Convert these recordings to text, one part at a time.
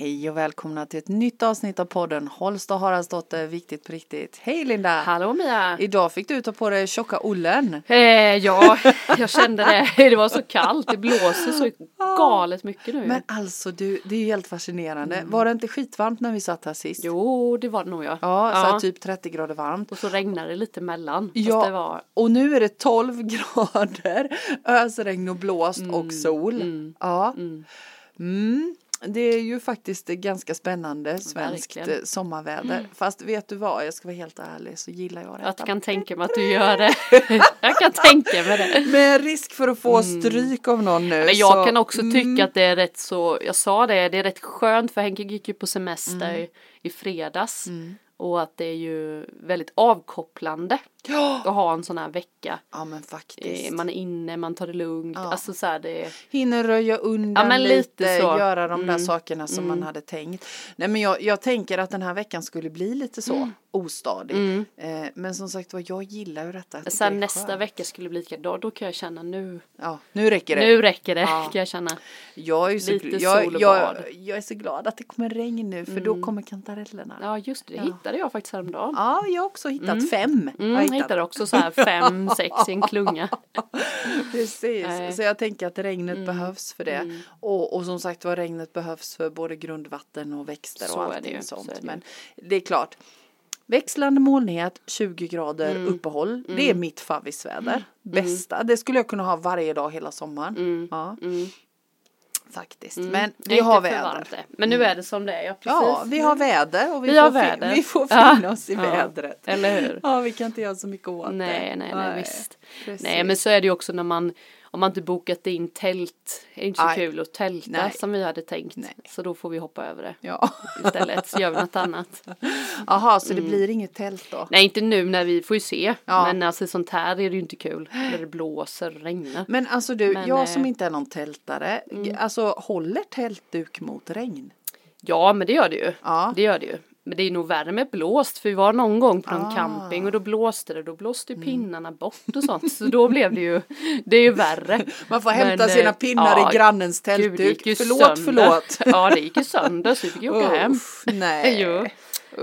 Hej och välkomna till ett nytt avsnitt av podden Holst och Haraldsdotter, viktigt på riktigt. Hej Linda! Hallå Mia! Idag fick du ta på dig tjocka ollen. Eh, ja, jag kände det. Det var så kallt, det blåser så galet mycket nu. Men alltså du, det är ju helt fascinerande. Var det inte skitvarmt när vi satt här sist? Jo, det var det nog ja. Ja, så här typ 30 grader varmt. Och så regnade det lite mellan. Ja, var... och nu är det 12 grader, ösregn och blåst och sol. Ja. Mm. Det är ju faktiskt ganska spännande svenskt Verkligen. eh, sommarväder. Fast vet du vad, jag ska vara helt ärlig så gillar jag Jag detta. kan tänka mig att du gör det. jag kan tänka mig det. Med risk för att få stryk av någon nu. Men jag så, kan också mm, tycka att det är rätt så, jag sa det, det är rätt skönt för Henke gick ju på semester Mm. i fredags. Och att det är ju väldigt avkopplande Ja, att ha en sån här vecka. ja men faktiskt. Eh, Man är inne, man tar det lugnt. Ja. Alltså så här, det. Hinner röja undan Ja, lite, lite så. göra de där Mm, sakerna som man hade tänkt. Nej men jag, jag tänker att den här veckan skulle bli lite så ostadig. Mm. Eh, men som sagt vad jag gillar ju detta. Jag det Sen är nästa skönt. vecka skulle bli lika, då, då kan jag känna nu, Ja, nu räcker det. nu räcker det Ja. kan jag känna. Jag är, så, Lite jag, sol och jag, jag är så glad att det kommer regn nu för då kommer kantarellerna. Ja. Ja just det, det Ja. hittade jag faktiskt häromdagen. jag har också hittat fem. Mm, hittade också så här fem, sex i en klunga. Precis, Nej. så jag tänker att regnet Mm. behövs för det. Och, och som sagt var regnet behövs för både grundvatten och växter Så och allting så sånt. ju. Men det är klart, växlande molnighet, 20 grader Mm. uppehåll, det är mitt favvisväder. Bästa, det skulle jag kunna ha varje dag hela sommaren. Ja, Mm. Faktiskt. Mm. Men vi har väder. Men nu är det som det är, ja precis. Ja, vi har väder och vi, Vi får, väder. vi får Ja. finna oss i Ja. vädret. Eller hur? Ja, vi kan inte göra så mycket åt Nej, det. nej, nej, visst. precis. Nej men så är det ju också när man om man inte bokat in tält, är det inte så Nej. kul att tälta Nej. som vi hade tänkt. Nej. Så då får vi hoppa över det Ja, istället, så gör vi något annat. jaha, så det blir inget tält då? Nej inte nu när vi får ju se, Ja. men alltså sånt här är det ju inte kul när det blåser och regnar. Men alltså du, Men, jag eh, som inte är någon tältare, alltså håller tältduk mot regn? Ja men det gör det ju, Ja. det gör det ju. Men det är nog värre med blåst för vi var någon gång på någon Ah. camping och då blåste det, då blåste ju pinnarna bort och sånt. Så då blev det ju, det är ju värre. Man får hämta Men, sina eh, pinnar ja, i grannens tältduk. förlåt, sönder. förlåt. Ja det gick ju sönder så vi fick ju åka hem. Uff, nej. Jo.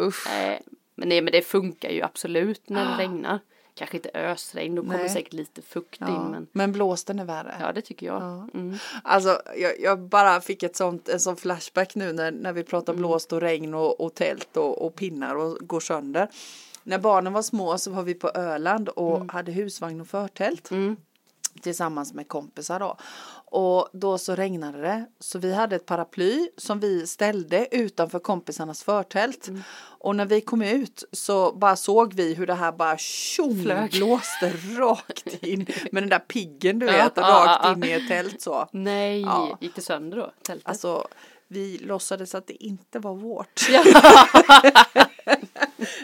Usch. Nej, men nej men det funkar ju absolut när det regnar. Kanske inte ösregn, då kommer Nej. säkert lite fukt in Ja. men Men blåsten är värre. ja det tycker jag. Ja. Mm. Alltså jag, jag bara fick ett sånt, en sån flashback nu när, när vi pratar Mm. blåst och regn och, och tält och, och pinnar och går sönder. När barnen var små så var vi på Öland och hade husvagn och förtält. Mm. Tillsammans med kompisar då. Och då så regnade det. Så vi hade ett paraply som vi ställde utanför kompisarnas förtält. Mm. Och när vi kom ut så bara såg vi hur det här bara tjong Flög. blåste rakt in. Med den där piggen du vet, ja, rakt ja, in i ett tält så. Nej, gick det sönder då? Tältet? Alltså vi låtsades att det inte var vårt.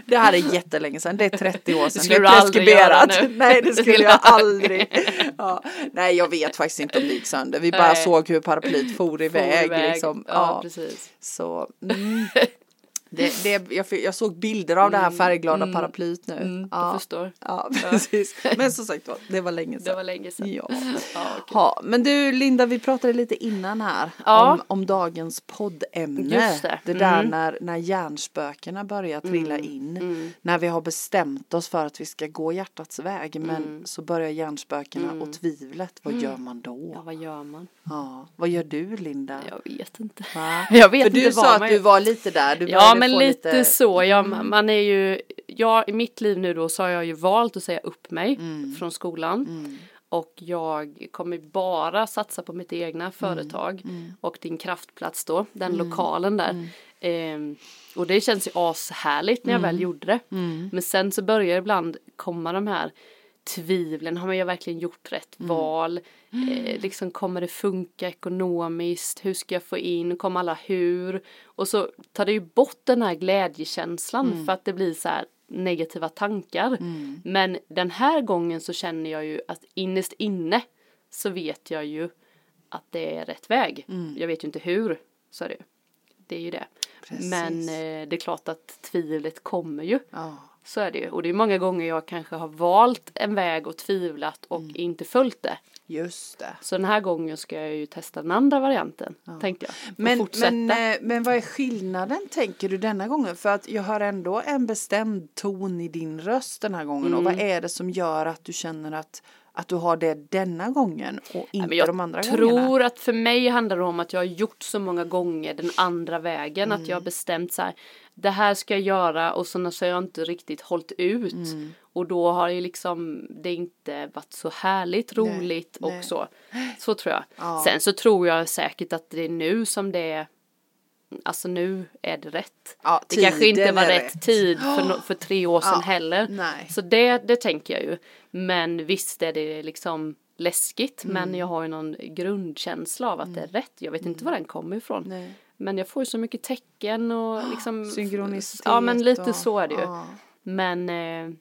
Det här är jättelänge sedan, det är 30 år sedan. Det, skulle är du aldrig göra preskriberat. nu. Nej, det skulle jag aldrig. Ja. Nej, jag vet faktiskt inte om det gick sönder. Vi bara Nej. såg hur paraplyet for iväg. For iväg. Liksom. Ja, Ja. precis. Så, mm. Det, det, jag, jag såg bilder av det här färgglada paraplyet nu. Mm, ja. Jag förstår. ja, precis. Men som sagt var, det var länge Det sedan. var länge sedan. Ja. Ja, okej. Ja, men du Linda, vi pratade lite innan här Ja. om, om dagens poddämne. Just det. där Mm. när, när hjärnspökena börjar trilla in. När vi har bestämt oss för att vi ska gå hjärtats väg men så börjar hjärnspökena och tvivlet. Vad gör man Ja, då? vad gör man? Ja, vad gör du Linda? Jag vet inte. Va? Jag vet För inte du sa att man du var lite där. Du Ja men få lite, så. Ja, man är ju, ja, I mitt liv nu då så har jag ju valt att säga upp mig från skolan. Och jag kommer bara satsa på mitt egna företag och din kraftplats då, den lokalen där. Ehm, och det känns ju ashärligt när jag väl gjorde det. Men sen så börjar ibland komma de här tvivlen, har jag verkligen gjort rätt val? Eh, liksom kommer det funka ekonomiskt? Hur ska jag få in? Kommer alla hur? Och så tar det ju bort den här glädjekänslan för att det blir så här negativa tankar. Men den här gången så känner jag ju att innerst inne så vet jag ju att det är rätt väg. Jag vet ju inte hur, så är det ju. Det är ju det. Precis. Men eh, det är klart att tvivlet kommer ju. Ja. Så är det ju. Och det är många gånger jag kanske har valt en väg och tvivlat och Mm. inte följt det. Just det. Så den här gången ska jag ju testa den andra varianten, tänkte jag. Men, men, eh, men vad är skillnaden tänker du denna gången? För att jag hör ändå en bestämd ton i din röst den här gången. Och vad Mm. är det som gör att du känner att, att du har det denna gången och inte jag de andra tror gångerna? att för mig handlar det om att jag har gjort så många gånger den andra vägen. Att Mm. jag har bestämt så här. Det här ska jag göra och sen så har jag inte riktigt hållit ut. Mm. Och då har ju liksom det inte varit så härligt, roligt nej. och så. Så tror jag. Ja. Sen så tror jag säkert att det är nu som det är. Alltså nu är det rätt. Ja, det kanske inte var rätt, rätt. tid för, no- för tre år sedan Ja, heller. nej. Så det, det tänker jag ju. Men visst är det liksom läskigt. Mm. Men jag har ju någon grundkänsla av att det är rätt. Jag vet inte var den kommer ifrån. Nej. Men jag får ju så mycket tecken och liksom. Synkronicitet Ja men lite och- så är det ju. ja. Men eh,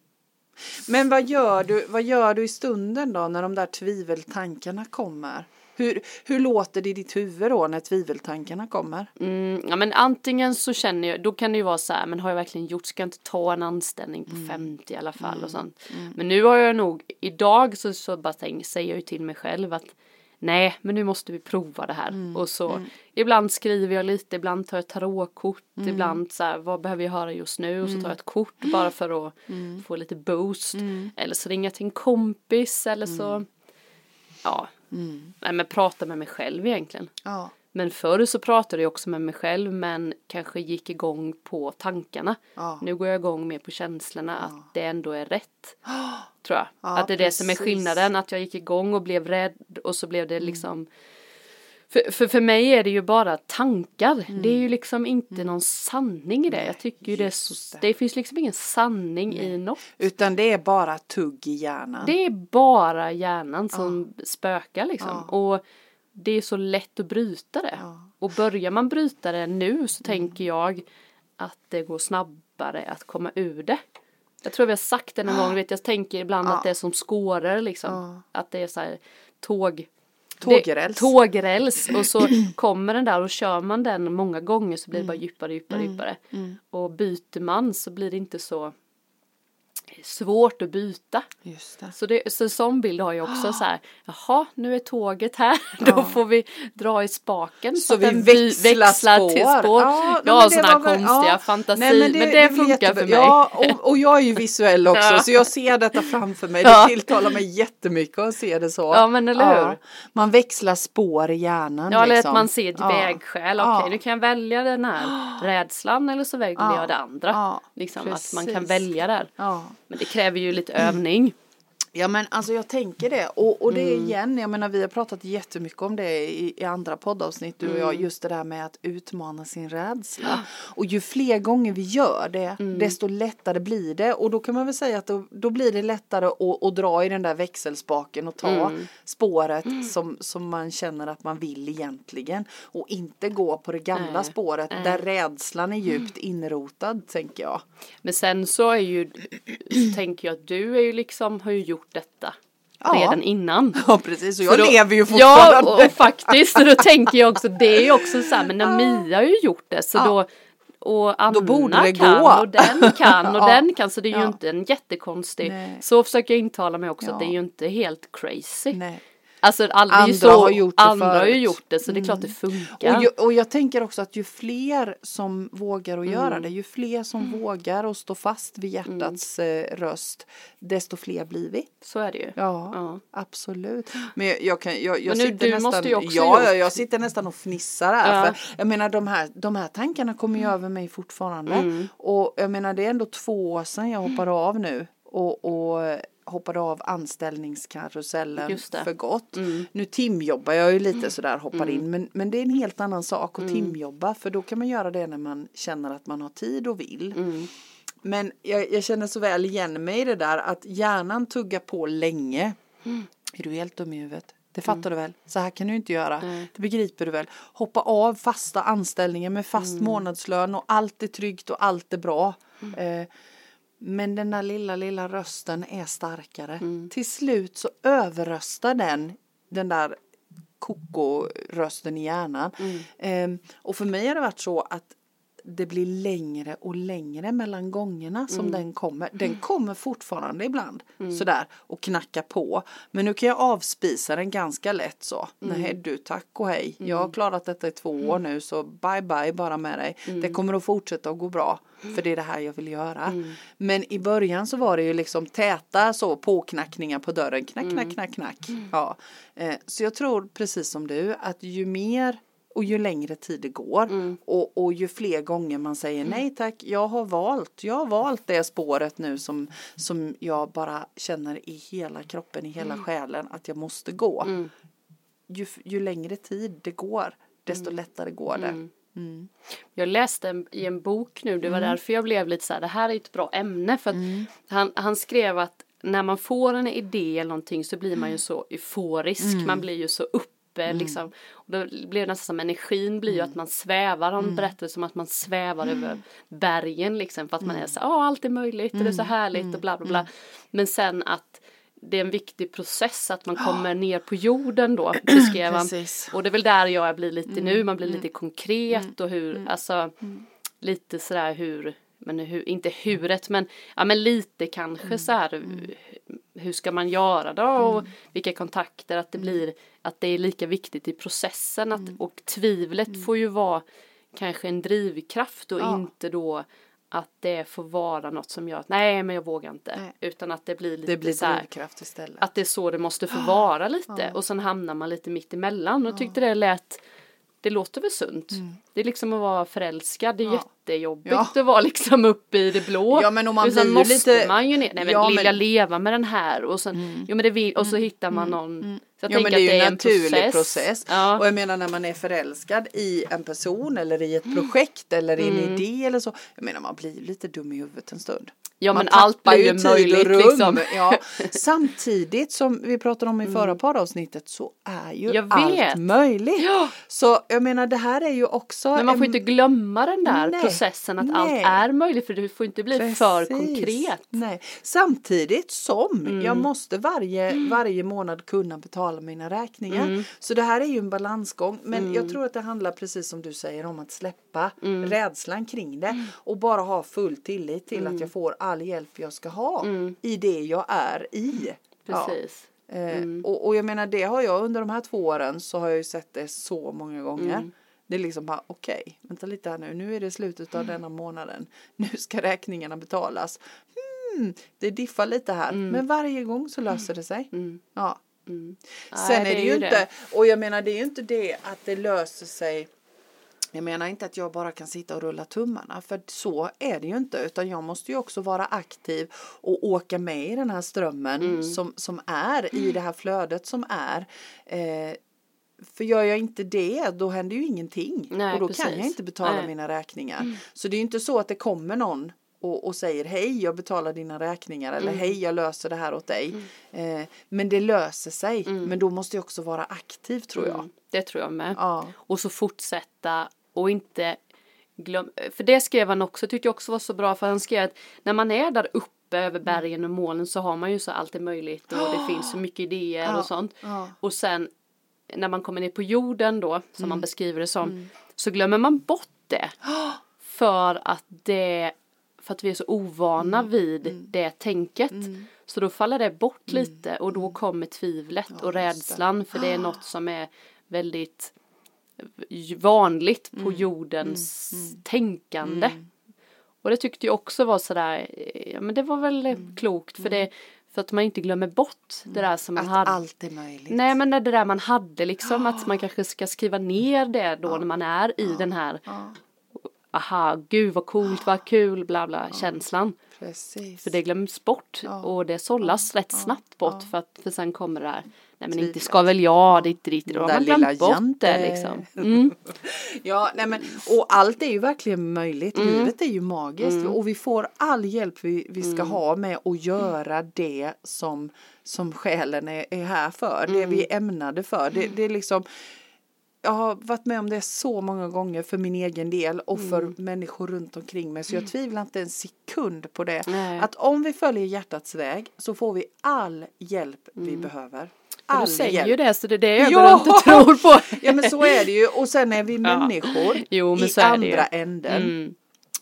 Men vad gör, du, vad gör du i stunden då när de där tviveltankarna kommer? Hur, hur låter det i ditt huvud då när tviveltankarna kommer? Mm, ja men antingen så känner jag, då kan det ju vara så här, men har jag verkligen gjort, ska jag inte ta en anställning på 50 i alla fall och sånt. Men nu har jag nog, idag så, så bara tänk, säger jag ju till mig själv att nej, men nu måste vi prova det här. Och så ibland skriver jag lite, ibland tar jag tarotkort, ibland så här, vad behöver jag höra just nu? Och så tar jag ett kort bara för att få lite boost. Eller så ringer jag till en kompis eller så, ja, nej men prata med mig själv egentligen. Ja. Men förr så pratade jag också med mig själv men kanske gick igång på tankarna. Ja. Nu går jag igång mer på känslorna att det ändå är rätt. Tror jag. Ja, att det är det som är precis. skillnaden. Att jag gick igång och blev rädd och så blev det liksom för, för, för mig är det ju bara tankar. Det är ju liksom inte någon sanning i det. Jag tycker ju det är så, det. finns liksom ingen sanning i något. Utan det är bara tugg i hjärnan. Det är bara hjärnan som spökar liksom. Och det är så lätt att bryta det. Och börjar man bryta det nu så tänker jag att det går snabbare att komma ur det. Jag tror vi har sagt det någon gång, vet, jag tänker ibland att det är som skåror liksom. Att det är så här tåg. Tågräls. Det, tågräls och så kommer den där och kör man den många gånger så blir det bara djupare, djupare, djupare. Och byter man så blir det inte så svårt att byta. Just det. Så, det, så sån bild har jag också så här, jaha nu är tåget här, då får vi dra i spaken Så att vi by- växlar spår. till spår. Ja, jag men har det sådana konstiga ja. fantasi, Nej, men det, är väl funkar jättebra. för mig. Ja, och, och jag är ju visuell också så jag ser detta framför mig. Det tilltalar mig jättemycket att se det så. Ja, men eller hur? Man växlar spår i hjärnan. Ja, eller liksom. att man ser ett vägskäl, okej Ja. nu kan jag välja den här rädslan eller så väljer Ja. jag det andra. Liksom att man kan välja där. Ja. Men det kräver ju lite övning. Ja men alltså jag tänker det och, och det Mm. är igen, jag menar vi har pratat jättemycket om det i, i andra poddavsnitt du och jag, Mm. just det där med att utmana sin rädsla. Och ju fler gånger vi gör det, Mm. desto lättare blir det och då kan man väl säga att då, då blir det lättare att, att dra i den där växelspaken och ta Mm. spåret som, som man känner att man vill egentligen och inte gå på det gamla Nej. spåret där rädslan är djupt inrotad tänker jag. Men sen så är ju, så tänker jag att du är ju liksom, har ju gjort detta Ja. redan innan. Ja precis och jag då- lever ju Ja, fortfarande. och, och faktiskt, och då tänker jag också, det är ju också så här, men när Mia har ju gjort det, så Ja. då och Anna borde det kan gå. och den kan och Ja. den kan så det är ju Ja. inte en jättekonstig Nej. så försöker jag intala mig också Ja. att det är ju inte helt crazy. Nej. Alltså all, ju Andra så, har gjort det andra har ju gjort det så det är klart det funkar. Och jag, och jag tänker också att ju fler som vågar att göra Mm. det, ju fler som vågar att stå fast vid hjärtats eh, röst, desto fler blir vi. Så är det ju. Ja, Ja. absolut. Men jag, jag kan, jag, jag Men nu, sitter nästan, måste ju också ja, gjort- ja, jag sitter nästan och fnissar här. Ja. För jag menar de här, de här tankarna kommer ju över mig fortfarande. Mm. Och jag menar det är ändå två år sedan jag hoppade av nu. Och, och hoppade av anställningskarusellen för gott. Mm. Nu timjobbar jag ju lite sådär, hoppar in. Men, men det är en helt annan sak Mm. att timjobba. För då kan man göra det när man känner att man har tid och vill. Mm. Men jag, jag känner så väl igen mig i det där att hjärnan tuggar på länge. Mm. Är du helt dum i huvudet? Det fattar du väl? Så här kan du inte göra. Nej. Det begriper du väl? Hoppa av fasta anställningar med fast Mm. månadslön och allt är tryggt och allt är bra. Mm. Eh, men den där lilla, lilla rösten är starkare. Mm. Till slut så överröstar den den där koko-rösten i hjärnan. Mm. Eh, och för mig har det varit så att det blir längre och längre mellan gångerna som den kommer. Den kommer fortfarande ibland sådär och knackar på. Men nu kan jag avspisa den ganska lätt så. Nej du tack och hej. Jag har klarat detta i två år nu så bye bye bara med dig. Det kommer att fortsätta att gå bra. För det är det här jag vill göra. Men i början så var det ju liksom täta så påknackningar på dörren. Knack, knack, knack, knack. Ja. Eh, så jag tror precis som du att ju mer och ju längre tid det går och, och ju fler gånger man säger nej tack, jag har valt, jag har valt det spåret nu som, som jag bara känner i hela kroppen, i hela själen att jag måste gå. Ju, f- ju längre tid det går, desto lättare går det. Mm. Jag läste en, i en bok nu, det var därför jag blev lite så här, det här är ett bra ämne för att Mm. han, han skrev att när man får en idé eller någonting så blir man ju så euforisk, Mm. man blir ju så uppe liksom. Och då blir det nästan som energin blir ju Mm. att man svävar, han berättade som att man svävar över bergen liksom för att man är så ja allt är möjligt och det är Mm. så härligt och bla bla bla. Men sen att det är en viktig process att man kommer ner på jorden då, beskrev han. Och det är väl där jag blir lite Mm. nu, man blir lite konkret och hur, alltså lite sådär hur, men hur, inte huret men, ja men lite kanske Mm. så här hur ska man göra då och vilka kontakter att det Mm. blir, att det är lika viktigt i processen att, och tvivlet får ju vara kanske en drivkraft och Ja. inte då att det får vara något som gör att nej men jag vågar inte Nej. utan att det blir lite Det blir så här, istället. att det är så det måste få vara lite och sen hamnar man lite mitt emellan och tyckte det lät det låter väl sunt. Det är liksom att vara förälskad, det är Mm. Ja. Jättejobbigt Ja. att vara liksom uppe i det blå. Ja, men om man blir måste lite- man ju ner, nej men Ja, vill men- jag leva med den här och sen, jo men det vill, och så hittar man någon. Så jag Ja men det är ju det är en naturlig process. process. Ja. Och jag menar när man är förälskad i en person eller i ett Mm. projekt eller i en idé eller så. Jag menar man blir lite dum i huvudet en stund. Ja man men allt blir ju möjligt rum. liksom. Ja. Samtidigt som vi pratade om i förra poddavsnittet så är ju allt möjligt. Ja. Så jag menar det här är ju också. Men man får en- inte glömma den där Nej, processen att nej. allt är möjligt för det får inte bli för Precis. konkret. Nej. Samtidigt som Mm. jag måste varje, varje månad kunna betala mina räkningar. Mm. Så det här är ju en balansgång. Men jag tror att det handlar precis som du säger om att släppa Mm. rädslan kring det. Och bara ha full tillit till Mm. att jag får all hjälp jag ska ha i det jag är i. Ja. Precis. Eh, och, och jag menar det har jag under de här två åren så har jag ju sett det så många gånger. Mm. Det är liksom bara okej, vänta lite här nu, nu är det slutet av denna månaden. Nu ska räkningarna betalas. Hmm, det diffar lite här, men varje gång så löser det sig. Ja. Nej, Sen är det, ju inte, det. och jag menar det är ju inte det att det löser sig jag menar inte att jag bara kan sitta och rulla tummarna för så är det ju inte utan jag måste ju också vara aktiv och åka med i den här strömmen Mm. som, som är i det här flödet som är. Eh, för gör jag inte det då händer ju ingenting Nej, och då kan precis. jag inte betala Nej. mina räkningar. Så det är ju inte så att det kommer någon och, och säger hej jag betalar dina räkningar Mm. eller hej jag löser det här åt dig. Eh, men det löser sig men då måste jag också vara aktiv tror jag. Mm, det tror jag med. Ja. Och så fortsätta och inte glöm, för det skrev han också, tyckte jag också var så bra för han skrev att när man är där uppe över bergen och molnen så har man ju så allt är möjligt och det finns så mycket idéer Ja, och sånt. ja. Och sen när man kommer ner på jorden då, som Mm. man beskriver det som, så glömmer man bort det. För att det, för att vi är så ovana Mm. vid det tänket. Så då faller det bort lite och då kommer tvivlet och Mm. just det. rädslan för det är något som är väldigt vanligt på Mm. jordens tänkande. Och det tyckte jag också var sådär, eh, ja men det var väl eh, Mm. klokt för det, för att man inte glömmer bort det där som man Att hade. allt är möjligt. Nej men det där man hade liksom att man kanske ska skriva ner det då när man är i den här aha gud vad coolt vad kul bla bla känslan. Precis. För det glöms bort och det sållas rätt snabbt bort för att för sen kommer det här nej men inte ska väl jag dit dit då har man lilla glömt bort det liksom. Mm. Ja, nej men, och allt är ju verkligen möjligt. Mm. Livet är ju magiskt och vi får all hjälp vi, vi ska Mm. ha med att göra det som, som själen är, är här för. Det vi är ämnade för. Det, det är liksom jag har varit med om det så många gånger för min egen del och för Mm. människor runt omkring mig så jag tvivlar inte en sekund på det. Nej. Att om vi följer hjärtats väg så får vi all hjälp vi Mm. Behöver. Du all säger hjälp. ju det så det är det jag Ja! och tror på. Ja men så är det ju och sen är vi människor Jo, men i andra änden. Mm.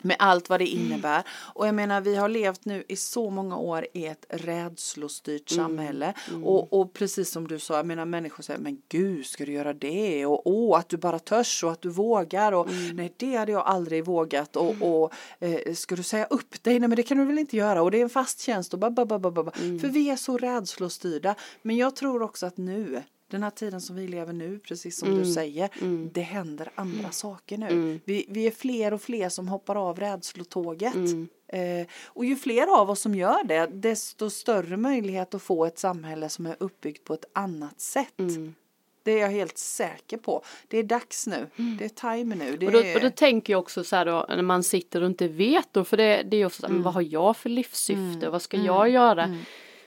Med allt vad det innebär. Och jag menar vi har levt nu i så många år i ett rädslostyrt Mm. samhälle. Och, och precis som du sa, jag menar människor säger men gud ska du göra det? Och åh att du bara törs och att du vågar. Och Mm. nej det hade jag aldrig vågat. Och, och eh, ska du säga upp dig? Nej men det kan du väl inte göra? Och det är en fast tjänst och ba, ba, ba, ba, ba. Mm. För vi är så rädslostyrda. Men jag tror också att nu den här tiden som vi lever nu, precis som Mm. du säger, det händer andra saker nu. Vi, vi är fler och fler som hoppar av rädslotåget. Mm. Eh, och ju fler av oss som gör det, desto större möjlighet att få ett samhälle som är uppbyggt på ett annat sätt. Mm. Det är jag helt säker på. Det är dags nu. Det är time nu. Det Och, då, och då tänker jag också så här då när man sitter och inte vet då för det, det är ju ofta Mm. vad har jag för livssyfte vad ska jag göra?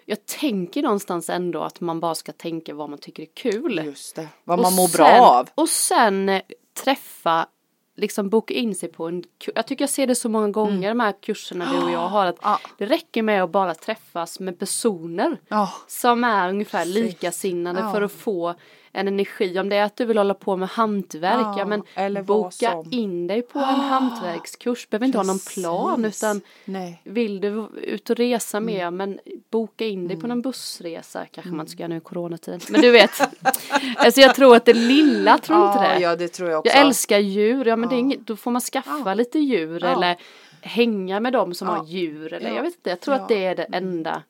Jag tänker någonstans ändå att man bara ska tänka vad man tycker är kul. Just det. Vad Och man mår sen- bra av. Och sen eh, träffa, liksom boka in sig på en ku- Jag tycker jag ser det så många gånger de här kurserna du och jag har att Ja. det räcker med att bara träffas med personer Ja. som är ungefär likasinnade Ja. för att få en energi. Om det är att du vill hålla på med hantverk, Ja, ja, men boka som. in dig på en hantverkskurs. Behöver inte ha någon plan Precis. utan Nej. vill du ut och resa Mm. mer men boka in dig på någon bussresa kanske man inte ska göra nu i coronatiden. Men du vet, alltså jag tror att det lilla, tror inte Ja, det? ja, det tror jag också. Jag älskar djur, ja men det är inget, då får man skaffa lite djur eller hänga med dem som Ja. har djur eller Ja. jag vet inte, jag tror att det är det enda.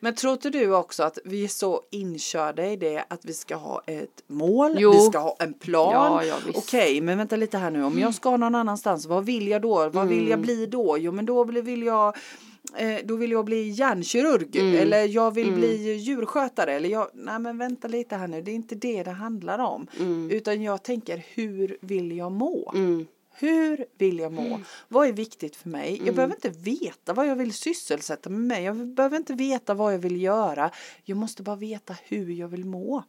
Men tror inte du också att vi är så inkörda i det att vi ska ha ett mål, Jo. vi ska ha en plan. Ja. Okej, men vänta lite här nu. Om jag ska någon annanstans, vad vill jag då? Vad vill Mm. jag bli då? Jo, men då vill jag eh, då vill jag bli hjärnkirurg Mm. eller jag vill bli djurskötare eller jag, nej men vänta lite här nu, det är inte det det handlar om. Utan jag tänker, hur vill jag må? Mm. Hur vill jag må? Vad är viktigt för mig? Jag behöver inte veta vad jag vill sysselsätta mig med. Jag behöver inte veta vad jag vill göra. Jag måste bara veta hur jag vill må.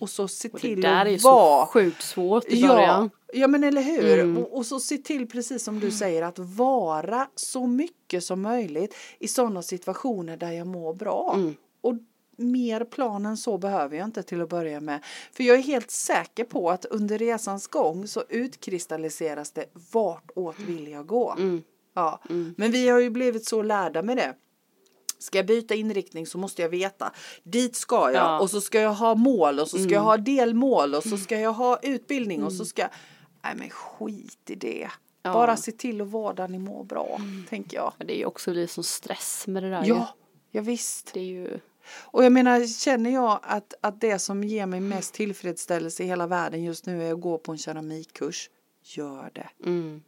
Och så se Och det till där är att så vara. sjukt svårt i Ja, början. ja men eller hur. Mm. Och, och så se till precis som du säger att vara så mycket som möjligt i sådana situationer där jag mår bra. Mm. Och mer plan än så behöver jag inte till att börja med. För jag är helt säker på att under resans gång så utkristalliseras det vart åt vill jag gå. Mm. Ja. Men vi har ju blivit så lärda med det. Ska jag byta inriktning så måste jag veta. Dit ska jag Ja. och så ska jag ha mål och så ska jag ha delmål och så ska jag ha utbildning och så ska Nej men skit i det. Ja. Bara se till att vara där ni mår bra, tänker jag. Ja, Det är ju också lite som stress med det där ju. Ja, ja visst. Det är ju, Och jag menar, känner jag att, att det som ger mig mest tillfredsställelse i hela världen just nu är att gå på en keramikkurs, gör det. mm.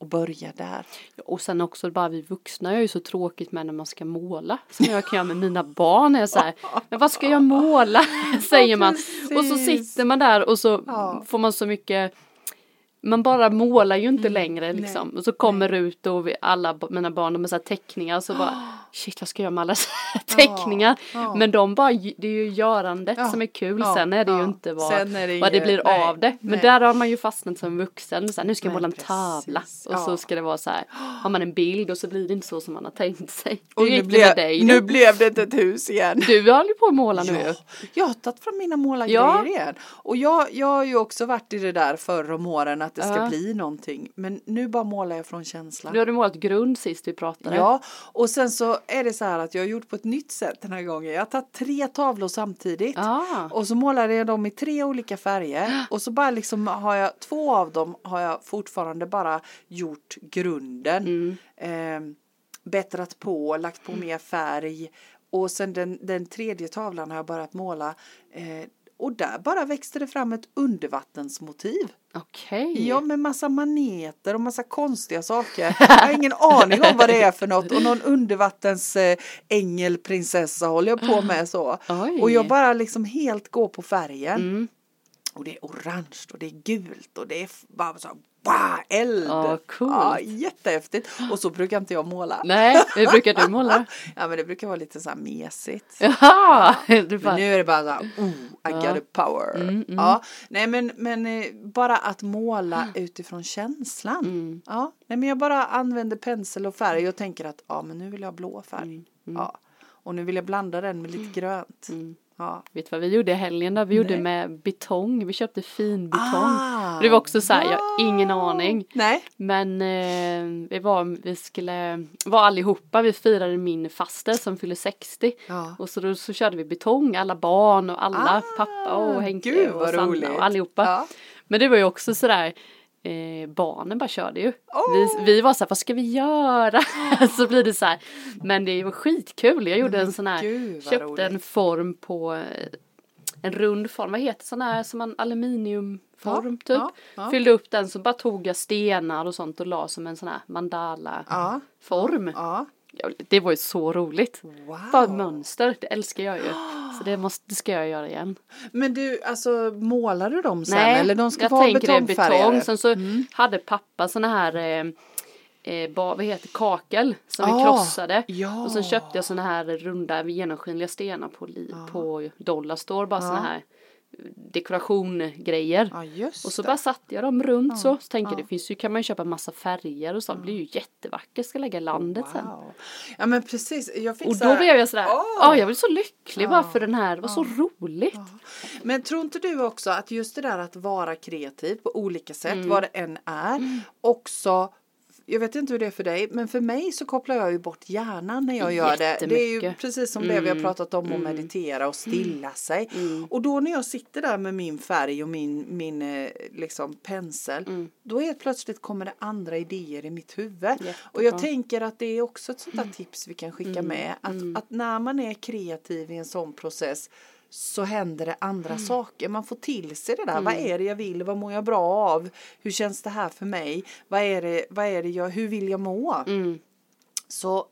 Och börja där. Och sen också bara vi vuxna är ju så tråkigt med när man ska måla. Som jag kan göra med mina barn. Är så här, men vad ska jag måla? Säger man. Och så sitter man där och så Ja. får man så mycket man bara målar ju inte längre liksom. Mm. nej, och så kommer det ut och vi, alla mina barn de har så här teckningar och så bara shit vad ska jag göra med alla teckningar. ja. Men de bara, det är ju görandet som är kul. Sen är det ju inte vad, det vad det blir nej, av det. Men nej. där har man ju fastnat som vuxen. Så här, nu ska jag måla en tavla. Och så ska det vara så här. Har man en bild och så blir det inte så som man har tänkt sig. Och nu blev, dig nu blev det inte ett hus igen. Du håller ju på att måla nu. Ja, jag har tagit fram mina målargrejer igen. Och jag, jag har ju också varit i det där förr om åren att det ska bli någonting. Men nu bara målar jag från känslan. Nu har du målat grund sist vi pratade. Ja, och sen så är det så här att jag har gjort på ett nytt sätt den här gången. Jag har tagit tre tavlor samtidigt. Ah. Och så målade jag dem i tre olika färger. Och så bara liksom har jag, två av dem har jag fortfarande bara gjort grunden. Eh, bättrat på, lagt på mer färg. Och sen den, den tredje tavlan har jag börjat måla. Eh, och där bara växte det fram ett undervattensmotiv. Okej. Ja, med massa maneter och massa konstiga saker. Jag har ingen aning om vad det är för något. Och någon undervattens eh, ängelprinsessa håller jag på med så. Oj. Och jag bara liksom helt går på färgen. Mm. Och det är orange och det är gult och det är bara så wow, eld. Ja, coolt. Ja, jättehäftigt. Och så brukar inte jag måla. Nej, hur brukar du måla? Ja, men det brukar vara lite så här mesigt. Jaha! Du bara, nu är det bara så här, oh, I Ja. got a power. Mm, mm. Ja, nej men, men eh, bara att måla utifrån känslan. Mm. Ja, nej men jag bara använder pensel och färg och tänker att ja men nu vill jag ha blå färg. Mm, Ja, och nu vill jag blanda den med lite grönt. Ja. Vet du vad vi gjorde i helgen då? Vi gjorde Nej. med betong. Vi köpte fin betong. Ah, det var också så här, jag har ingen wow. aning. Nej. Men eh, vi var, vi skulle, var allihopa, vi firade min faster som fyller 60. Ja. Och så, då, så körde vi betong, alla barn och alla, Ah, pappa och Henke gud, och Sanna roligt. och allihopa. Ja. Men det var ju också sådär, eh, barnen bara körde ju. Åh. Vi, vi var såhär, vad ska vi göra? så blir det så här. Men det var skitkul, jag gjorde en sån här, gud, köpte roligt. en form på eh, en rund form, vad heter sån här som en aluminiumform Ja, typ. ja, ja. Fyllde upp den så bara tog jag stenar och sånt och la som en sån här mandala form. Det var ju så roligt. Wow. Bara mönster, det älskar jag ju. Så det, måste, det ska jag göra igen. Men du, alltså målar du dem sen Nej, eller de ska jag vara tänker det är betong. Sen så hade pappa såna här eh, eh, ba, vad heter kakel som vi Ah, krossade. ja. Och så köpte jag såna här runda genomskinliga stenar på, li, på Dollarstore. Bara såna här dekorationgrejer. Ja, Och så bara satte jag dem runt så. Så tänker jag, det finns ju, kan man ju köpa massa färger och så. Det blir ju jättevackert, ska lägga landet sen. Wow. Ja men precis, jag fick Och då här- blev jag sådär, ja jag blev så lycklig bara för den här, det var så roligt. Men tror inte du också att just det där att vara kreativ på olika sätt, Mm. vad det än är, också jag vet inte hur det är för dig, men för mig så kopplar jag ju bort hjärnan när jag gör det. Det är ju. Mm. precis som det vi har pratat om att meditera och stilla sig. Och då när jag sitter där med min färg och min, min eh, liksom pensel, Mm. då helt plötsligt kommer det andra idéer i mitt huvud. Och Jättebra. jag tänker att det är också ett sånt där tips vi kan skicka Mm. med. Att, att när man är kreativ i en sån process så händer det andra Mm. saker. Man får till sig det där. Vad är det jag vill? Vad mår jag bra av? Hur känns det här för mig? Vad är det, vad är det jag, hur vill jag må? Mm. Så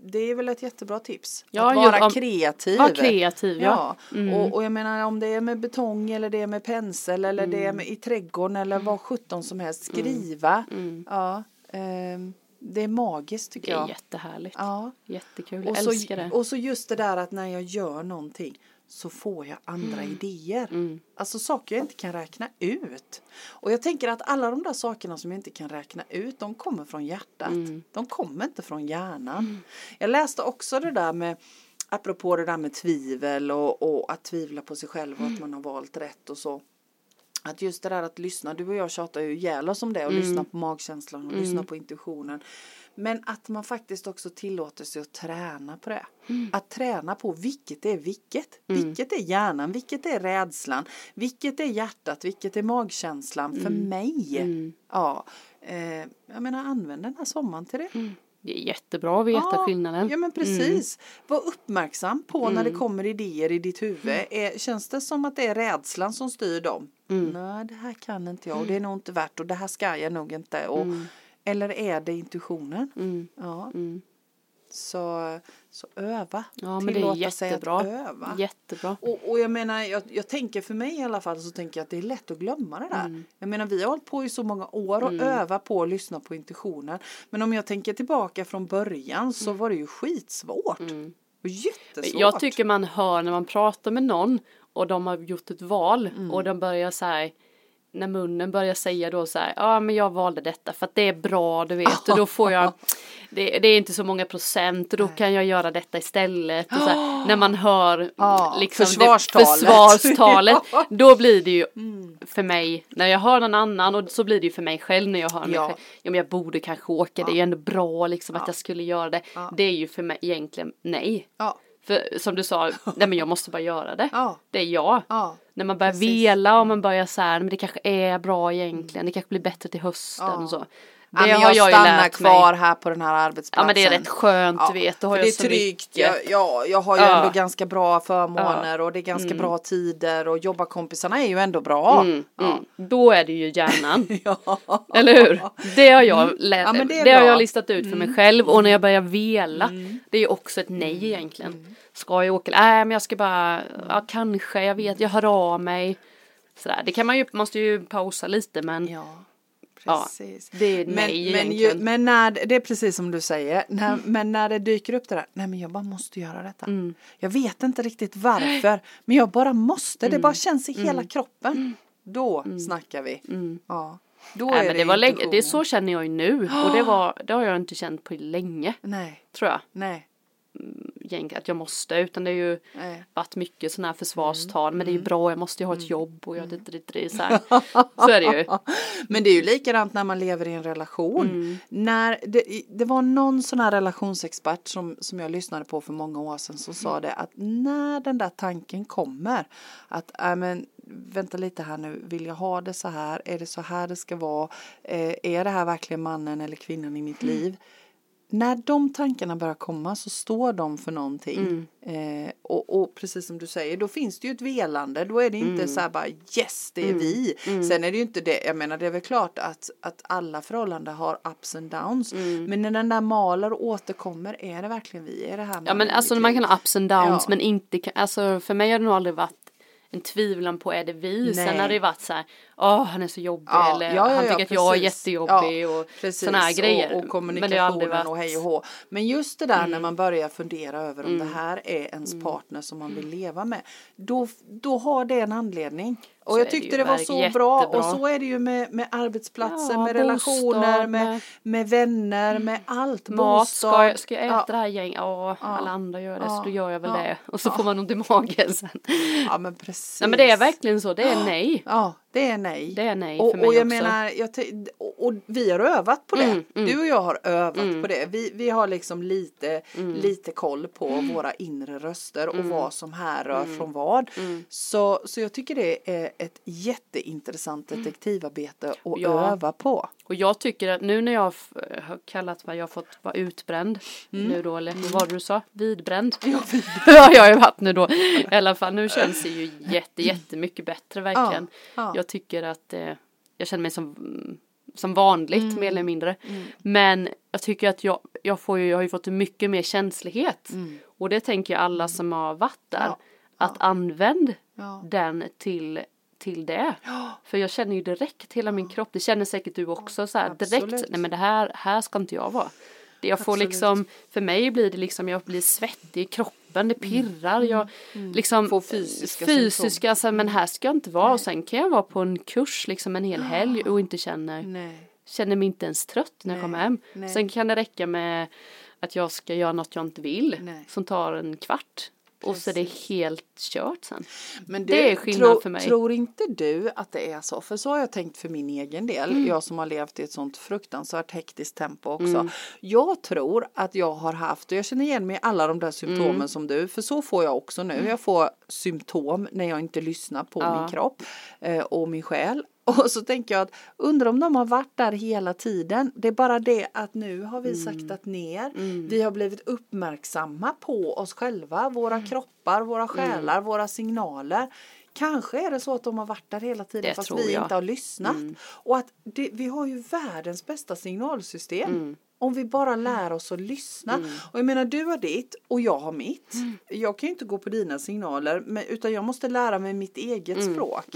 det är väl ett jättebra tips. Ja, att ju- vara om- kreativ. Var kreativ ja. Mm. Ja, och, och jag menar om det är med betong eller det är med pensel eller det Mm. är med, i trädgården eller vad sjutton som helst. Skriva. Mm. Ja, ehm, det är magiskt Det tycker är jag. jättehärligt. Ja. Jättekul, jag Och så, älskar det. och så just det där att när jag gör någonting så får jag andra idéer. Mm. Alltså saker jag inte kan räkna ut. Och jag tänker att alla de där sakerna som jag inte kan räkna ut, de kommer från hjärtat. Mm. De kommer inte från hjärnan. Jag läste också det där med, apropå det där med tvivel och, och att tvivla på sig själv och Mm. att man har valt rätt och så. Att just det där att lyssna, du och jag tjatar ju ihjäl oss om det och Mm. lyssna på magkänslan och lyssna på intuitionen. Men att man faktiskt också tillåter sig att träna på det. Mm. Att träna på vilket är vilket. Vilket är hjärnan, vilket är rädslan, vilket är hjärtat, vilket är magkänslan för Mm. mig. Ja, eh, jag menar använd den här sommaren till det. Det är jättebra att veta skillnaden. Ja men precis. Var uppmärksam på när det kommer idéer i ditt huvud. Mm. Är, känns det som att det är rädslan som styr dem? Nej det här kan inte jag och det är nog inte värt och det här ska jag nog inte. Och, Eller är det intuitionen? Mm. Ja. Mm. Så, så öva. Ja men det är Tillåta sig att jättebra. öva. Jättebra. Och, och jag menar, jag, jag tänker för mig i alla fall så tänker jag att det är lätt att glömma det där. Mm. Jag menar vi har hållit på i så många år och öva på att lyssna på intuitionen. Men om jag tänker tillbaka från början så var det ju skitsvårt. Och jättesvårt. Mm. Jag tycker man hör när man pratar med någon och de har gjort ett val Mm. och de börjar så här när munnen börjar säga då så här, ja men jag valde detta för att det är bra du vet och då får jag det, det är inte så många procent och då kan jag göra detta istället. Och så här, när man hör Ja, liksom försvarstalet. Det, försvarstalet då blir det ju för mig när jag hör någon annan och så blir det ju för mig själv när jag hör mig Ja. själv. Ja men jag borde kanske åka, det är ju ändå bra liksom att jag skulle göra det. Det är ju för mig egentligen nej. För som du sa, nej men jag måste bara göra det. Det är jag. Ja. När man börjar Precis. vela och man börjar så här, men det kanske är bra egentligen, det kanske blir bättre till hösten Ja. och så. Det Ja, men jag, har jag stannar kvar mig. här på den här arbetsplatsen. Ja men det är rätt skönt Ja, vet, då har för jag det är tryggt. Jag, ja, jag har ju Ja. ändå ganska bra förmåner och det är ganska bra tider och jobbarkompisarna är ju ändå bra. Mm, mm. Då är det ju hjärnan. Ja. Eller hur? Det har jag, Ja, men det det har. Mm. jag listat ut för mig själv och när jag börjar vela, det är ju också ett nej egentligen. Mm. Ska jag åka? Nej men jag ska bara, ja kanske, jag vet, jag hör av mig. Sådär. Det kan man ju, måste ju pausa lite men Ja, Ja, precis. det är ett men, nej men, ju, egentligen. men när, det är precis som du säger, när, men när det dyker upp det där, nej men jag bara måste göra detta. Mm. Jag vet inte riktigt varför, men jag bara måste, Mm. det bara känns i hela kroppen. Då snackar vi. Ja. Då Nej, är men det det, var länge, det så känner jag ju nu och det, var, det har jag inte känt på länge Nej, tror jag. nej. gäng att jag måste utan det är ju Nej. varit mycket sådana här försvarstal men det är Mm. ju bra jag måste ju ha ett jobb och jag det, det, det, så här. Så är det ju. Men det är ju likadant när man lever i en relation. Mm. När det, det var någon sån här relationsexpert som, som jag lyssnade på för många år sedan som Mm. sa det att när den där tanken kommer att äh, men, vänta lite här nu, vill jag ha det så här, är det så här det ska vara, eh, är det här verkligen mannen eller kvinnan i mitt Mm. liv? När de tankarna börjar komma så står de för någonting. Mm. Eh, och, och precis som du säger, då finns det ju ett velande. Då är det inte Mm. så här bara yes, det är vi. Sen är det ju inte det, jag menar det är väl klart att, att alla förhållanden har ups and downs. Mm. Men när den där maler och återkommer, är det verkligen vi? Är det här Ja men alltså man kan ha ups and downs Ja. men inte, alltså för mig har det nog aldrig varit en tvivlan på är det vi. Sen Nej. har det varit så här, åh han är så jobbig Ja, eller ja, ja, han tycker att jag är jättejobbig och sådana här grejer. Och, och kommunikationen varit, Mm. och hej och hå. Men just det där när man börjar fundera över om det här är ens Mm. partner som man vill leva med. Då, då har det en anledning. Och jag det tyckte ju det, var så bra. Och jättebra. så är det ju med, med arbetsplatser, Ja, med relationer, med, med- med vänner, med allt. Mat, ska jag, ska jag äta Ja. det här gäng? Ja, alla andra gör det Ja. så då gör jag väl det. Och så får man ont i magen sen. Ja men precis. Nej men det är verkligen så, det är nej. Ja, det är nej. Det är nej och, för mig och jag också. menar, jag och, och vi har övat på det. Mm, mm. Du och jag har övat Mm. på det. Vi, vi har liksom lite, Mm. lite koll på våra inre röster och Mm. vad som härrör Mm. från vad. Mm. Så, så jag tycker det är ett jätteintressant detektivarbete att Mm. Ja. öva på. Och jag tycker att nu när jag har kallat mig, jag har fått vara utbränd nu då, eller vad var det du sa? Vidbränd? Ja, Ja, jag har ju varit nu då. I alla fall, nu känns det ju jätte, jättemycket bättre verkligen. ja. Jag tycker att eh, jag känner mig som, som vanligt mer eller mindre. Men jag tycker att jag, jag, får ju, jag har ju fått mycket mer känslighet. Och det tänker jag alla som har varit där. Ja. Att använd Ja. den till till det. För jag känner ju direkt hela min kropp, det känner säkert du också så här direkt, nej men det här, här ska inte jag vara. Det Jag får Absolut. liksom, för mig blir det liksom, jag blir svettig i kroppen, det pirrar, jag liksom Mm. Får fysiska fysiska så här, men här ska jag inte vara och sen kan jag vara på en kurs liksom en hel helg och inte känner, Nej. känner mig inte ens trött när jag Nej, kommer hem. nej. Sen kan det räcka med att jag ska göra något jag inte vill Nej. som tar en kvart. Och så är det helt kört sen. Men Det är skillnad tro, för mig. Tror inte du att det är så? För så har jag tänkt för min egen del. Mm. Jag som har levt i ett sånt fruktansvärt hektiskt tempo också. Jag tror att jag har haft, och jag känner igen mig i alla de där symptomen Mm. som du. För så får jag också nu. Jag får symptom när jag inte lyssnar på Ja. min kropp eh, och min själ. Och så tänker jag att undrar om de har varit där hela tiden. Det är bara det att nu har vi saktat ner. Vi har blivit uppmärksamma på oss själva, våra kroppar, våra själar, våra signaler. Kanske är det så att de har varit där hela tiden Det fast vi jag. inte har lyssnat. Och att det, vi har ju världens bästa signalsystem. Om vi bara lär oss att lyssna. Och jag menar du har ditt och jag har mitt. Jag kan ju inte gå på dina signaler men, utan jag måste lära mig mitt eget språk.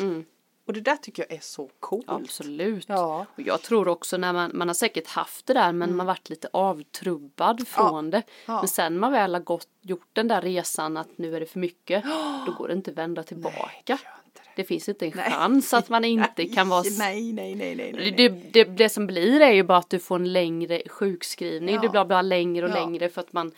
Mm. Och det där tycker jag är så coolt. Absolut. Ja. Och jag tror också när man, man har säkert haft det där men man varit lite avtrubbad från det. Ja. Men sen man väl har gått, gjort den där resan att nu är det för mycket, då går det inte att vända tillbaka. inte det. det finns inte en chans att man inte kan vara Nej, nej, nej, nej. nej. det, det, det som blir är ju bara att du får en längre sjukskrivning. Ja. Det blir bara längre och Ja. längre för att man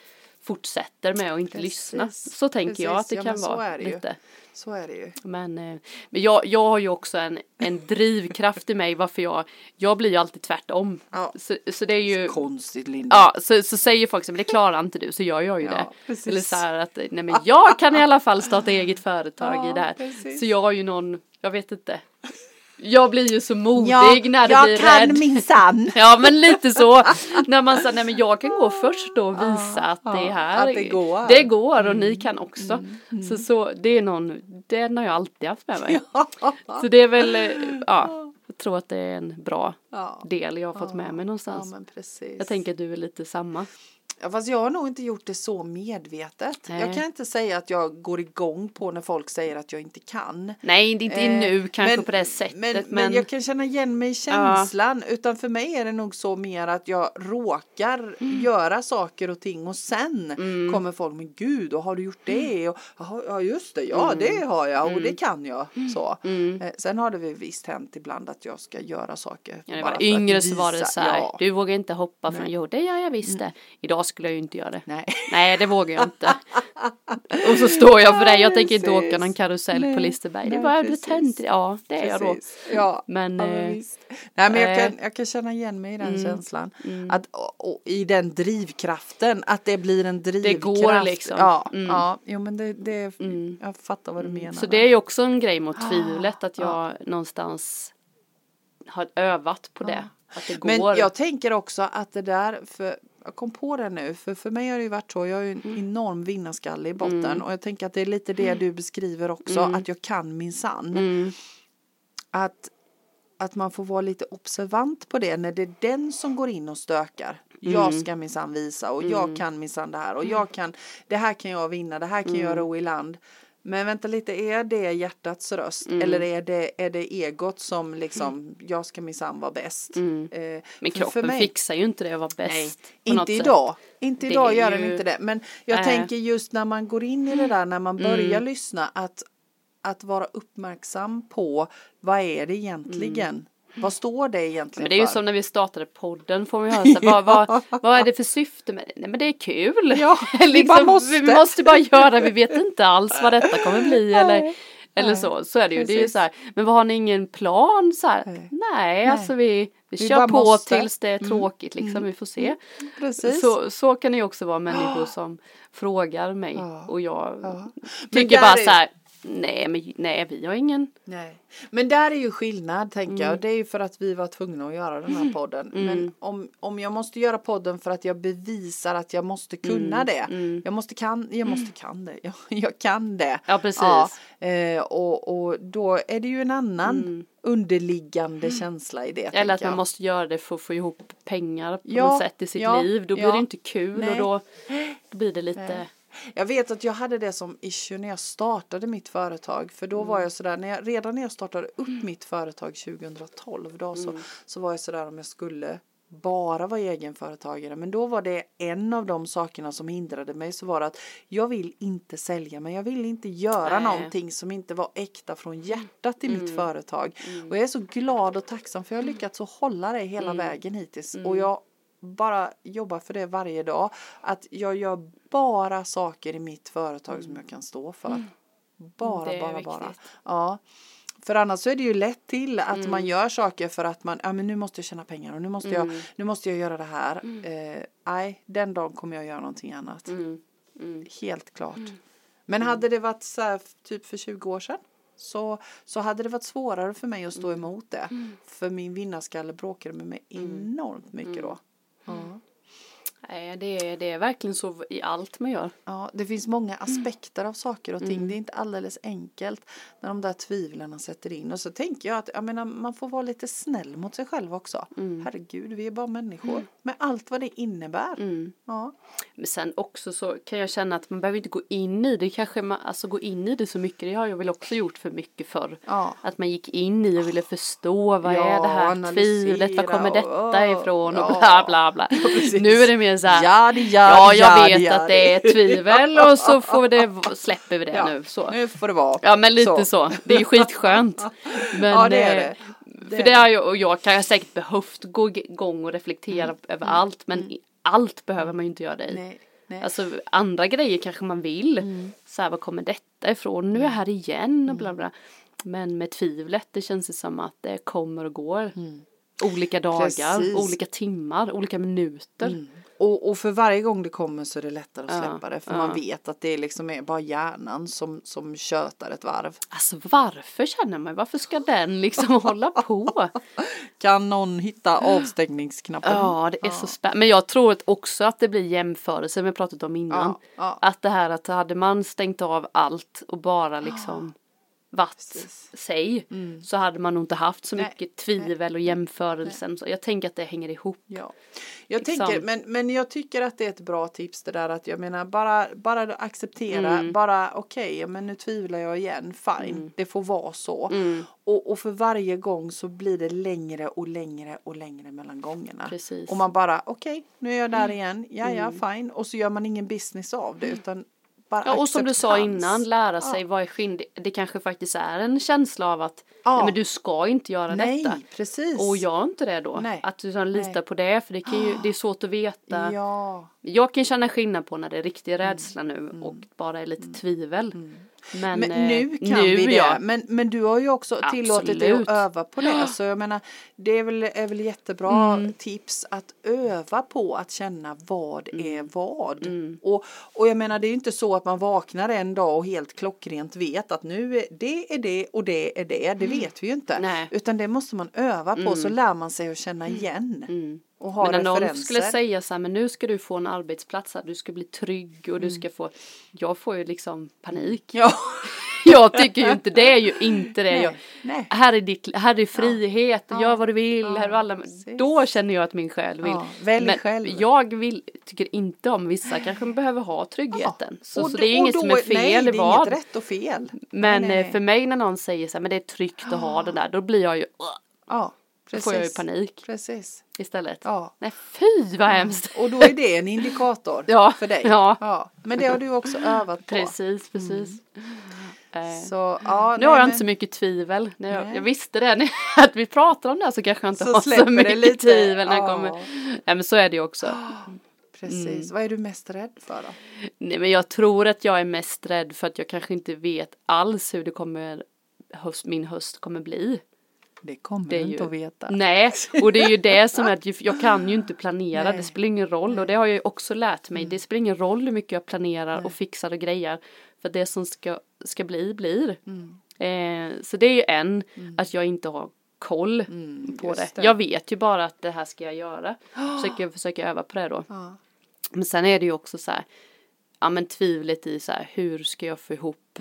fortsätter med att inte Precis. lyssna. Så tänker jag att Precis. det Ja, kan så vara är det ju. lite. Så är det ju. Men, eh, men jag, jag har ju också en, en drivkraft i mig varför jag, jag blir ju alltid tvärtom. Ja. Så, så det är ju, Konstigt Linda. ja så, så säger folk så men det klarar inte du så gör jag ju Ja, det. precis. Eller så här att, nej men jag kan i alla fall starta eget företag Ja, i det här. precis. Så jag har ju någon, jag vet inte. Jag blir ju så modig när det jag blir kan rädd. minsann. Ja men lite så. När man säger nej men jag kan gå först då och visa att det ja, här att det går. Mm. Det går och ni kan också. Så, så det är någon, den har jag alltid haft med mig. Så det är väl, eh, ja, jag tror att det är en bra Ja. del jag har fått med mig Ja någonstans. precis. Jag tänker att du är lite samma. Ja, fast jag har nog inte gjort det så medvetet. Nej. Jag kan inte säga att jag går igång på när folk säger att jag inte kan. Nej, det är inte Eh, nu kanske men- på det sättet. Men, Men, men, jag kan känna igen mig i känslan. Utan för mig är det nog så mer att jag råkar Mm. göra saker och ting och sen kommer folk men gud och har du gjort det? Och, "Jaha, ja just det, ja Mm. det har jag och det kan jag. Så. Mm. Eh, Sen har det väl visst hänt ibland att jag ska göra saker. Ja, bara var yngre så var det så här, Ja. du vågar inte hoppa från jord, det gör jag visst det. Idag idag skulle jag ju inte göra det. Nej. Nej, det vågar jag inte. Och så står jag för det. Jag Ja, tänker inte åka någon karusell på Nej, Liseberg. Det var precis. tänt. Ja, det är jag då. Ja. Men, Ja, eh. Nej men jag eh, kan, jag kan känna igen mig i den mm, känslan. mm. Att, och, och, I den drivkraften, att det blir en drivkraft. går liksom. Ja, Mm. ja jo men det, det Mm. jag fattar vad du menar. Så det är ju också en grej mot Ah, tvivlet att jag någonstans har övat på det. Att det går. Men jag tänker också att det där, för jag kom på det nu, för för mig har det ju varit så, jag har ju en Mm. enorm vinnarskalle i botten och jag tänker att det är lite det du beskriver också, att jag kan minsann. Mm, Att, att man får vara lite observant på det när det är den som går in och stökar. Jag Mm. ska minsann visa och jag kan minsann det här och jag kan, det här kan jag vinna, det här kan Mm. jag ro i land. Men vänta lite, är det hjärtats röst Mm. eller är det, är det egot som liksom, jag ska minsann vara bäst? mm. Eh, Men för- kroppen mig- fixar ju inte det att vara bäst. Nej, inte sätt. idag. Inte idag gör den ju- inte det. Men jag Nej. tänker just när man går in i det där, när man börjar Mm. lyssna, att, att vara uppmärksam på vad är det egentligen? Vad står det egentligen Men det är ju för? som när vi startade podden får ju höra så vad, vad, vad är det för syfte med det? Nej men det är kul. Ja, vi liksom, bara måste. Vi måste bara göra, vi vet inte alls vad detta kommer bli eller, eller nej, så. Så är det ju. Det är ju så här, men vad har ni ingen plan så här? Nej. Nej, alltså vi, vi, Vi kör på måste. tills det är tråkigt liksom, vi får se. Precis. Så, så kan det ju också vara människor som frågar mig Ja. och jag Ja. Men tycker bara är- så här, nej men nej vi har ingen, Nej. Men där är ju skillnad tänker Mm. jag. Det är ju för att vi var tvungna att göra den här podden. Men om, om jag måste göra podden för att jag bevisar att jag måste kunna det. mm. Jag måste kan, jag måste kan det. Jag, jag kan det. ja precis. Ja, eh, och, och då är det ju en annan Mm. underliggande känsla i det. Eller att man jag. måste göra det för att få ihop pengar på Ja, något sätt i sitt ja, liv. Då blir det inte kul Nej. och då, då blir det lite, Nej. Jag vet att jag hade det som issue när jag startade mitt företag. För då Mm. var jag sådär, när jag, redan när jag startade upp mitt företag 2012 då så, Mm. så var jag sådär om jag skulle bara vara egenföretagare. Men då var det en av de sakerna som hindrade mig så var det att jag vill inte sälja men jag vill inte göra Nej. någonting som inte var äkta från hjärtat i Mm. mitt företag. Och jag är så glad och tacksam för jag har lyckats att hålla det hela Mm. vägen hittills. Och jag bara jobbar för det varje dag. Att jag gör bara saker i mitt företag som jag kan stå för. Bara, Mm. Är bara, viktigt. bara. Ja. För annars så är det ju lätt till att Mm. man gör saker för att man, ja men nu måste jag tjäna pengar och nu måste Mm. jag, nu måste jag göra det här. Eh, nej, den dagen kommer jag göra någonting annat. mm, mm, Helt klart. Men hade det varit så här typ för 20 år sedan så, så hade det varit svårare för mig att stå emot det. För min vinnarskalle bråkade med mig enormt mycket då. Nej, det är, det är verkligen så i allt man gör. Ja, det finns många aspekter av saker och ting. Mm. Det är inte alldeles enkelt när de där tvivlarna sätter in. Och så tänker jag att jag menar, man får vara lite snäll mot sig själv också. Herregud, vi är bara människor. Med allt vad det innebär. Mm. Ja. Men sen också så kan jag känna att man behöver inte gå in i det, kanske man, alltså gå in i det så mycket, det har jag väl också gjort för mycket förr. Ja. Att man gick in i och ville förstå vad Ja, är det här tvivlet, var kommer och- detta ja, ifrån och bla bla bla. nu är det mer så här, Ja, det gör ja det, jag gör vet gör att det är tvivel och så får det, släpper vi det Ja, nu. Så. Nu får det vara. Ja men lite så, det är skitskönt. Men, Ja, det är eh, det. Det för det har jag, och jag kan ha säkert behövt gå igång och reflektera Mm. över allt men i allt behöver man ju inte göra det i. Nej, nej. Alltså andra grejer kanske man vill. Mm. Så här, var kommer detta ifrån? Nu är jag här igen och bla bla. Men med tvivlet, det känns det som att det kommer och går. Olika dagar, Mm. Precis. olika timmar, olika minuter. Mm. Och, och för varje gång det kommer så är det lättare att släppa det. För man vet att det liksom är bara hjärnan som, som tjötar ett varv. Alltså varför känner man, varför ska den liksom hålla på? Kan någon hitta avstängningsknappen? Ja, det är så spännande. Men jag tror också att det blir jämförelse, vi pratat om innan. Att det här att hade man stängt av allt och bara liksom Precis. sig så hade man nog inte haft så Nej, mycket tvivel och jämförelsen. Så jag tänker att det hänger ihop. Ja. Jag Liksom. tänker, men, men jag tycker att det är ett bra tips det där att jag menar bara, bara acceptera, Mm. bara okej, ja, men nu tvivlar jag igen, fine, det får vara så. Mm. Och, och för varje gång så blir det längre och längre och längre mellan gångerna. Precis. Mm. Och man bara okej, nu är jag där igen, ja ja fine. Och så gör man ingen business av det utan skapar Ja, och som du sa acceptans. innan, lära sig vad är skillnad. Det kanske faktiskt är en känsla av att Ja. nej, men du ska inte göra Nej, detta. precis. Och gör inte det då. Nej. Att du kan lita Nej. på det, för det, kan ju, det är svårt att veta. Ja. Jag kan känna skillnad på när det är riktig Mm. rädsla nu och bara är lite tvivel. Men, Men eh, nu kan vi det. ja. Men, men du har ju också tillåtit dig Absolut. att öva på det. Så jag menar, det är väl, är väl jättebra tips att öva på att känna vad är vad. Och, och jag menar det är ju inte så att man vaknar en dag och helt klockrent vet att nu är det är det och det är det. Det vet vi ju inte. Nej. Utan det måste man öva på så lär man sig att känna igen. Och ha Men när någon skulle säga så här, men nu ska du få en arbetsplats, här, du ska bli trygg och Mm. du ska få, jag får ju liksom panik. Ja. Jag tycker ju inte, det är ju inte det. Nej, Jag, nej. här är ditt, här är frihet, Ja. gör vad du vill, Ja, här är alla, precis. då känner jag att min själ vill. Ja, välj men själv. jag vill, tycker inte om vissa kanske behöver ha tryggheten. Så, Och så då- det är inget då- som är fel Nej, det är inget rätt och fel. Men nej, eh, nej. för mig när någon säger så här, men det är tryggt att ha det där, då blir jag ju, Ja, precis. får jag ju panik Precis. istället. Ja. Nej fy vad hemskt. Och då är det en indikator Ja, för dig. ja. Men det har du också övat på. Precis, precis. Eh, Så, ja, nu har nej, jag men- inte så mycket tvivel. Jag, jag visste det, när- att vi pratar om det här så kanske jag inte Så har så mycket lite. tvivel när jag Ja. kommer. Nej men så är det ju också. Precis. Vad är du mest rädd för då? Nej men jag tror att jag är mest rädd för att jag kanske inte vet alls hur det kommer, höst, min höst kommer bli. Det kommer Det du inte ju- att veta. Nej, och det är ju det som är att jag kan ju inte planera, Nej. det spelar ingen roll och det har jag ju också lärt mig. Det spelar ingen roll hur mycket jag planerar och fixar och grejer. För det som ska, ska bli blir. Eh, så det är ju en, att jag inte har koll på det. det. Jag vet ju bara att det här ska jag göra. Försöker, försöker öva på det då. Ja. Men sen är det ju också så här, ja men tvivlet i så här, hur ska jag få ihop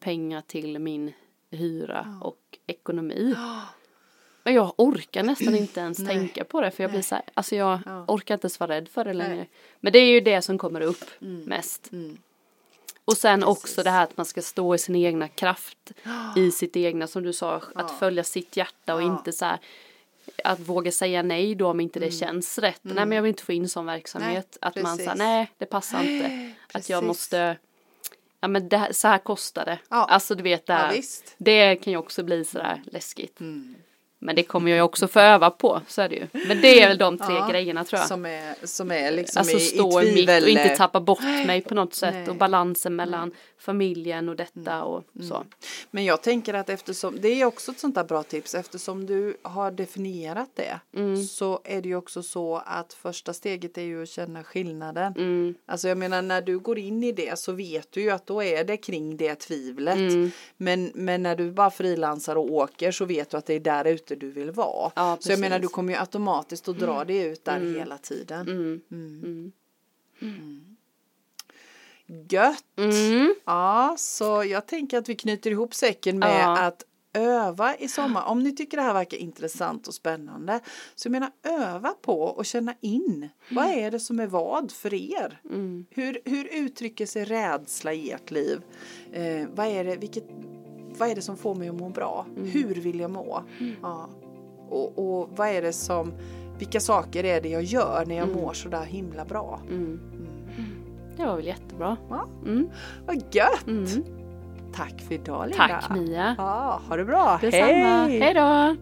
pengar till min hyra och ekonomi. Men jag orkar nästan inte ens tänka på det för jag blir så här, alltså jag orkar inte ens vara rädd för det längre. Men det är ju det som kommer upp mest. Och sen också det här att man ska stå i sin egna kraft, i sitt egna, som du sa, att följa sitt hjärta och Ja. inte så här att våga säga nej då om inte det känns rätt. Nej men jag vill inte få in sån verksamhet. Nej, att man säger precis. nej det passar inte. Att jag Precis. måste, ja men det så här kostar det. Ja. Alltså du vet det Ja, här. visst. det kan ju också bli sådär läskigt. Men det kommer jag också få öva på, så är det ju. Men det är väl de tre Ja, grejerna tror jag. Som är, som är liksom Alltså i, stå i mitt och inte tappa bort mig på något sätt Nej. och balansen mellan familjen och detta och Mm. så. Men jag tänker att eftersom, det är också ett sånt där bra tips, eftersom du har definierat det Mm. så är det ju också så att första steget är ju att känna skillnaden. Mm. Alltså jag menar när du går in i det så vet du ju att då är det kring det tvivlet. Mm. Men, men när du bara frilansar och åker så vet du att det är där ute du vill vara. Ja, så jag menar du kommer ju automatiskt att dra dig ut där hela tiden. Mm. Mm. Gött! Mm. Ja, så jag tänker att vi knyter ihop säcken med Ja. att öva i sommar. Om ni tycker det här verkar intressant och spännande så jag menar öva på och känna in. Vad är det som är vad för er? Mm. Hur, hur uttrycker sig rädsla i ert liv? Eh, vad, är det, vilket, vad är det som får mig att må bra? Mm. Hur vill jag må? Ja. Och, och vad är det som, vilka saker är det jag gör när jag mår så där himla bra? Mm. Det var väl jättebra. Ja. Mm. Vad gött! Mm. Tack för idag Linda. Tack Mia. Ja, ha det bra. Detsamma. Hej då.